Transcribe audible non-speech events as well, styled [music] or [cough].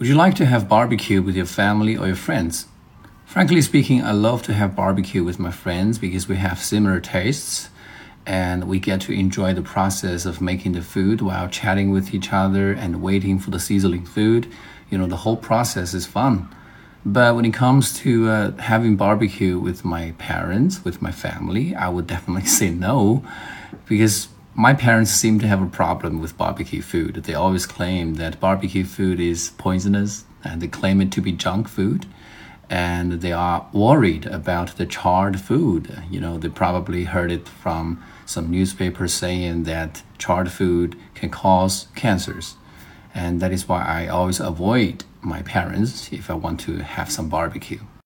Would you like to have barbecue with your family or your friends? Frankly speaking, I love to have barbecue with my friends because we have similar tastes and we get to enjoy the process of making the food while chatting with each other and waiting for the sizzling food. You know, the whole process is fun. But when it comes to uh, having barbecue with my parents, with my family, I would definitely [laughs] say no because my parents seem to have a problem with barbecue food. They always claim that barbecue food is poisonous and they claim it to be junk food. And they are worried about the charred food. You know, they probably heard it from some newspapers saying that charred food can cause cancers. And that is why I always avoid my parents if I want to have some barbecue.